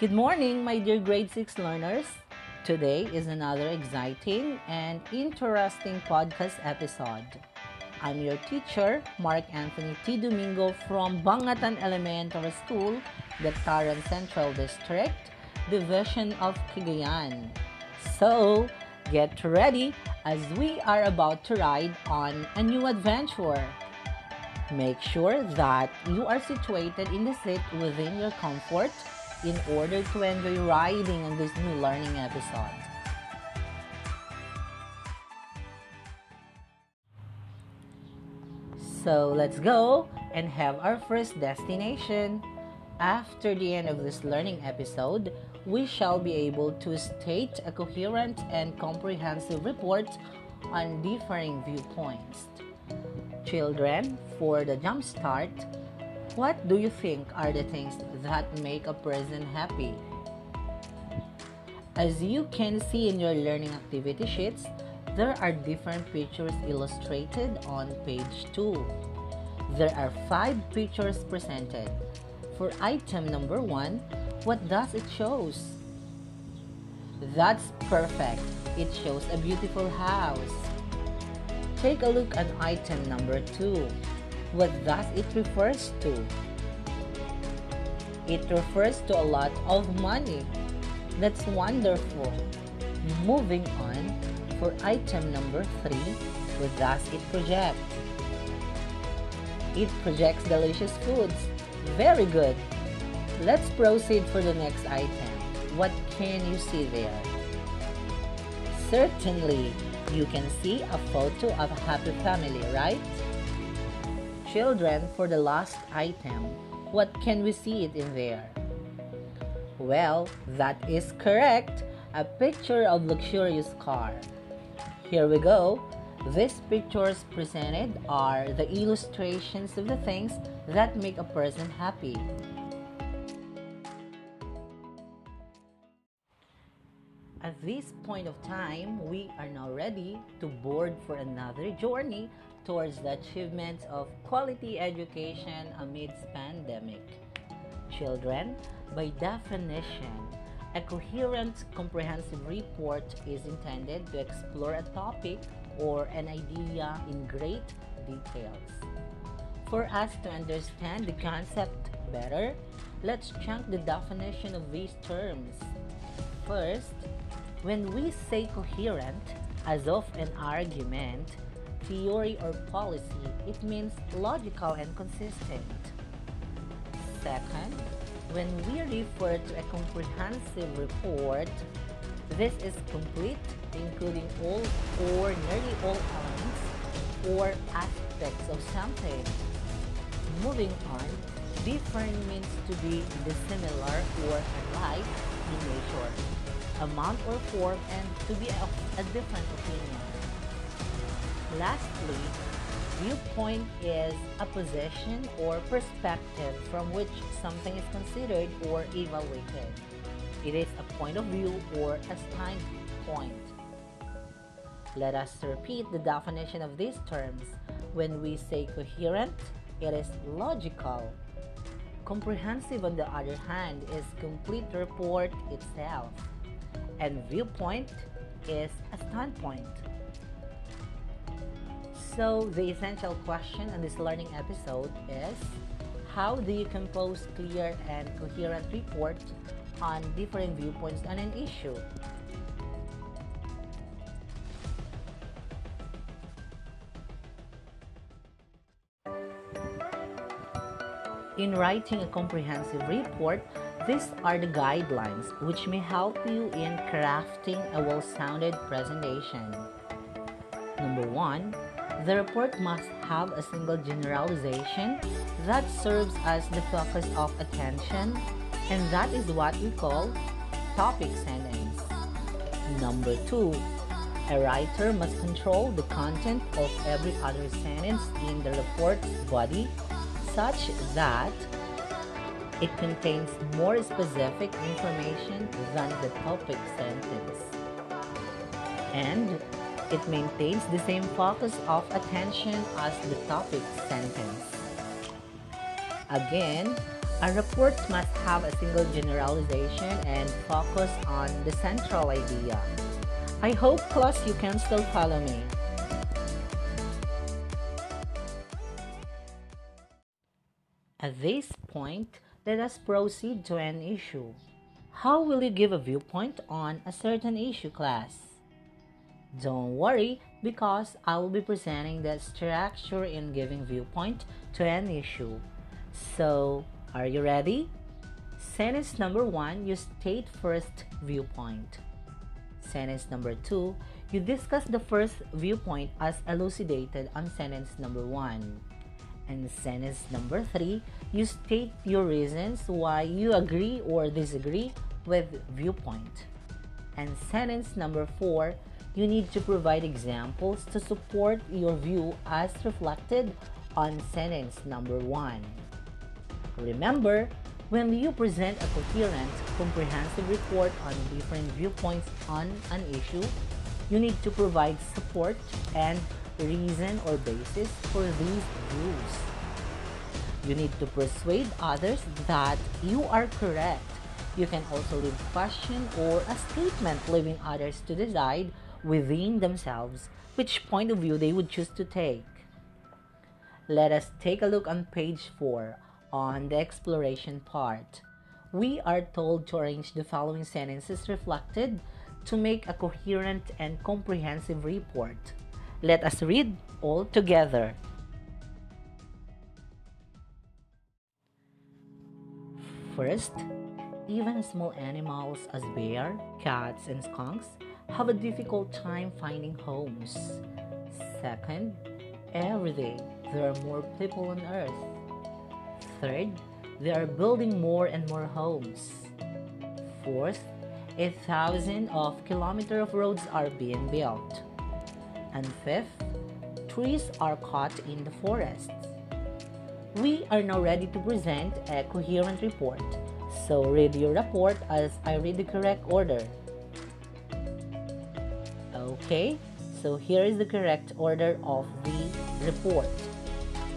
Good morning, my dear grade 6 learners. Today is another exciting and interesting podcast episode. I'm your teacher, Mark Anthony T. Domingo from Bangatan Elementary School, the Taran Central District, Division of Cagayan. So, get ready as we are about to ride on a new adventure. Make sure that you are situated in the seat within your comfort in order to enjoy riding on this new learning episode. So let's go and have our first destination. After the end of this learning episode, we shall be able to state a coherent and comprehensive report on differing viewpoints. Children, for the jump start, what do you think are the things that make a person happy? As you can see in your learning activity sheets, there are different pictures illustrated on page 2. There are 5 pictures presented. For item number 1, what does it shows? That's perfect. It shows a beautiful house. Take a look at item number 2. What does it refers to? It refers to a lot of money. That's wonderful. Moving on, for item number 3, what does it project? It projects delicious foods. Very good. Let's proceed for the next item. What can you see there? Certainly, you can see a photo of a happy family, right? Children for the last item. What can we see it in there? Well, that is correct. A picture of luxurious car. Here we go. These pictures presented are the illustrations of the things that make a person happy. At this point of time, we are now ready to board for another journey towards the achievement of quality education amidst pandemic. Children, by definition, a coherent, comprehensive report is intended to explore a topic or an idea in great details. For us to understand the concept better, let's check the definition of these terms. First, when we say coherent, as of an argument, theory or policy, it means logical and consistent. Second, when we refer to a comprehensive report, this is complete, including all or nearly all elements or aspects of something. Moving on, different means to be dissimilar or alike in nature, amount or form, and to be of a different opinion. Lastly, viewpoint is a position or perspective from which something is considered or evaluated. It is a point of view or a standpoint. Let us repeat the definition of these terms. When we say coherent, it is logical. Comprehensive, on the other hand, is complete report itself. And viewpoint is a standpoint. So, the essential question in this learning episode is How do you compose clear and coherent reports on different viewpoints on an issue? In writing a comprehensive report, these are the guidelines which may help you in crafting a well-sounded presentation. Number one, the report must have a single generalization that serves as the focus of attention, and that is what we call topic sentence. Number two, a writer must control the content of every other sentence in the report's body such that it contains more specific information than the topic sentence. And it maintains the same focus of attention as the topic sentence. Again, A report must have a single generalization and focus on the central idea. I hope class you can still follow me. At this point, let us proceed to an issue. How will you give a viewpoint on a certain issue class? Don't worry because I will be presenting the structure in giving viewpoint to an issue. So, are you ready? Sentence number one, you state first viewpoint. Sentence number two, you discuss the first viewpoint as elucidated on sentence number one. And sentence number three, you state your reasons why you agree or disagree with viewpoint. And sentence number four, you need to provide examples to support your view as reflected on sentence number one. Remember, when you present a coherent, comprehensive report on different viewpoints on an issue, you need to provide support and reason or basis for these views. You need to persuade others that you are correct. You can also leave a question or a statement leaving others to decide within themselves which point of view they would choose to take. Let us take a look on page 4 on the exploration part. We are told to arrange the following sentences reflected to make a coherent and comprehensive report. Let us read all together. First, even small animals as bear, cats, and skunks have a difficult time finding homes. Second, every day there are more people on earth. Third, they are building more and more homes. Fourth, a thousand of kilometers of roads are being built. And fifth, trees are cut in the forests. We are now ready to present a coherent report. So read your report as I read the correct order. Okay, so here is the correct order of the report.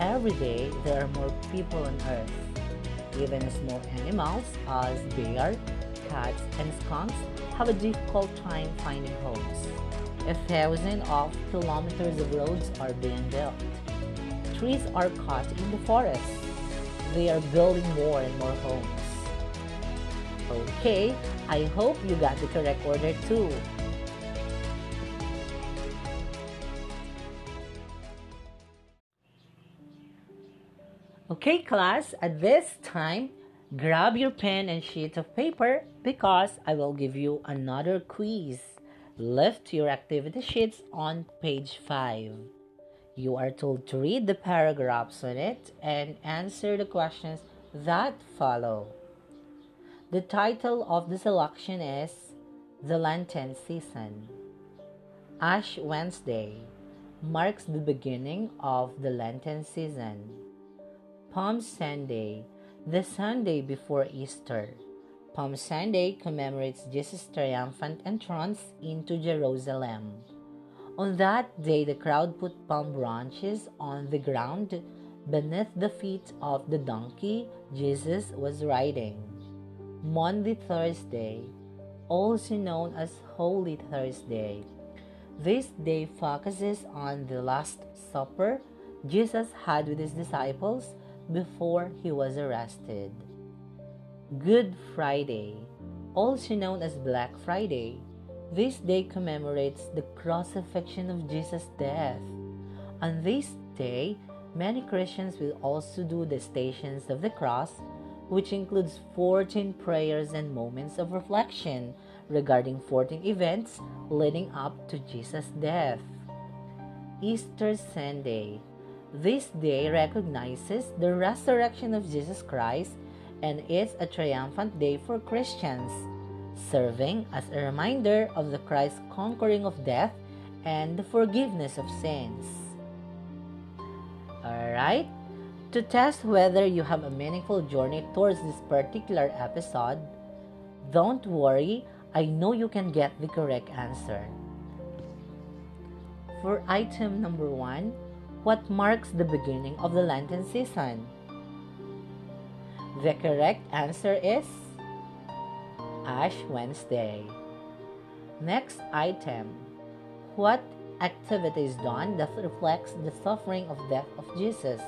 Every day, there are more people on Earth. Even small animals as bear, cats, and skunks have a difficult time finding homes. A thousand of kilometers of roads are being built. Trees are cut in the forest. They are building more and more homes. Okay, I hope you got the correct order too. Okay, class, at this time, grab your pen and sheet of paper because I will give you another quiz. Lift your activity sheets on page 5. You are told to read the paragraphs on it and answer the questions that follow. The title of the selection is The Lenten Season. Ash Wednesday marks the beginning of the Lenten season. Palm Sunday, the Sunday before Easter. Palm Sunday commemorates Jesus' triumphant entrance into Jerusalem. On that day, the crowd put palm branches on the ground beneath the feet of the donkey Jesus was riding. Maundy Thursday, also known as Holy Thursday. This day focuses on the Last Supper Jesus had with his disciples before he was arrested. Good Friday, also known as Black Friday, this day commemorates the crucifixion of Jesus' death. On this day, many Christians will also do the Stations of the Cross, which includes 14 prayers and moments of reflection regarding 14 events leading up to Jesus' death. Easter Sunday, this day recognizes the resurrection of Jesus Christ and is a triumphant day for Christians, serving as a reminder of the Christ conquering of death and the forgiveness of sins. Alright, to test whether you have a meaningful journey towards this particular episode, don't worry, I know you can get the correct answer. For item number one, what marks the beginning of the Lenten season. The correct answer is Ash Wednesday. Next item. What activity is done that reflects the suffering of death of Jesus?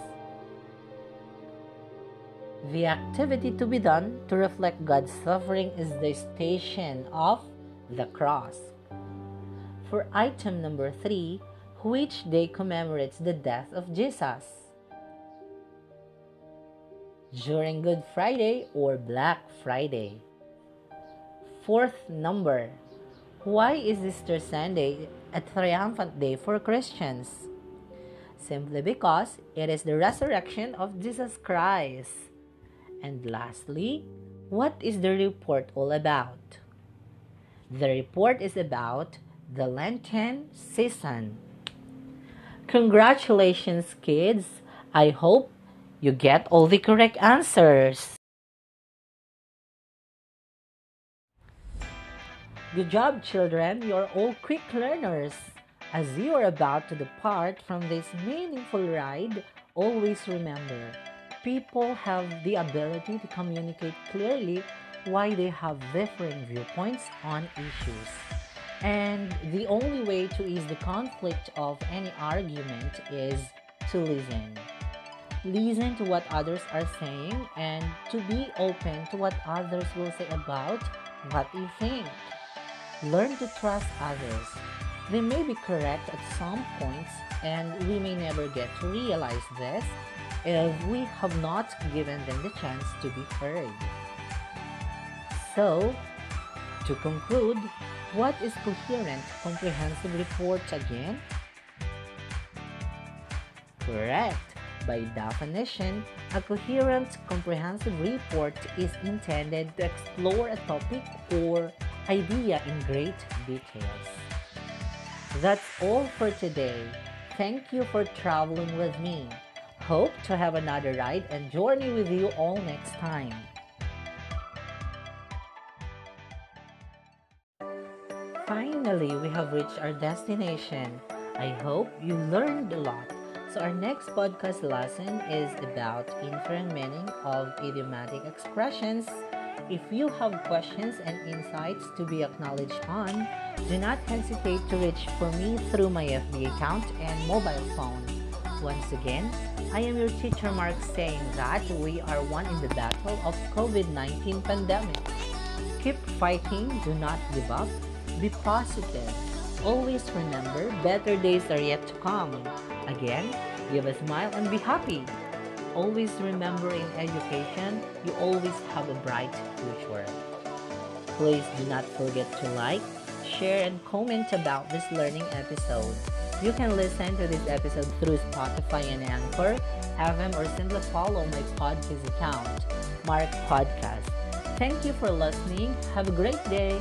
The activity to be done to reflect God's suffering is the station of the cross. For item number three, which day commemorates the death of Jesus? During Good Friday or Black Friday? Fourth number, why is Easter Sunday a triumphant day for Christians? Simply because it is the resurrection of Jesus Christ. And lastly, what is the report all about? The report is about the Lenten season. Congratulations, kids! I hope you get all the correct answers. Good job, children. You're all quick learners. As you are about to depart from this meaningful ride, always remember people have the ability to communicate clearly why they have differing viewpoints on issues. And the only way to ease the conflict of any argument is to listen. Listen to what others are saying and to be open to what others will say about what you think. Learn to trust others. They may be correct at some points, and we may never get to realize this if we have not given them the chance to be heard. So, to conclude, what is coherent comprehensive report again? Correct. By definition, a coherent comprehensive report is intended to explore a topic or idea in great details. That's all for today. Thank you for traveling with me. Hope to have another ride and journey with you all next time. Finally, we have reached our destination. I hope you learned a lot. So our next podcast lesson is about inferring meaning of idiomatic expressions if you have questions and insights to be acknowledged on, do not hesitate to reach for me through my FB account and mobile phone. Once again, I am your teacher Mark saying that we are one in the battle of COVID-19 pandemic. Keep fighting, do not give up, be positive. Always remember, better days are yet to come. Again, give a smile and be happy always remember in education, you always have a bright future. Please do not forget to like, share, and comment about this learning episode. You can listen to this episode through Spotify and Anchor, FM, or simply follow my podcast account, Mark Podcast. Thank you for listening. Have a great day.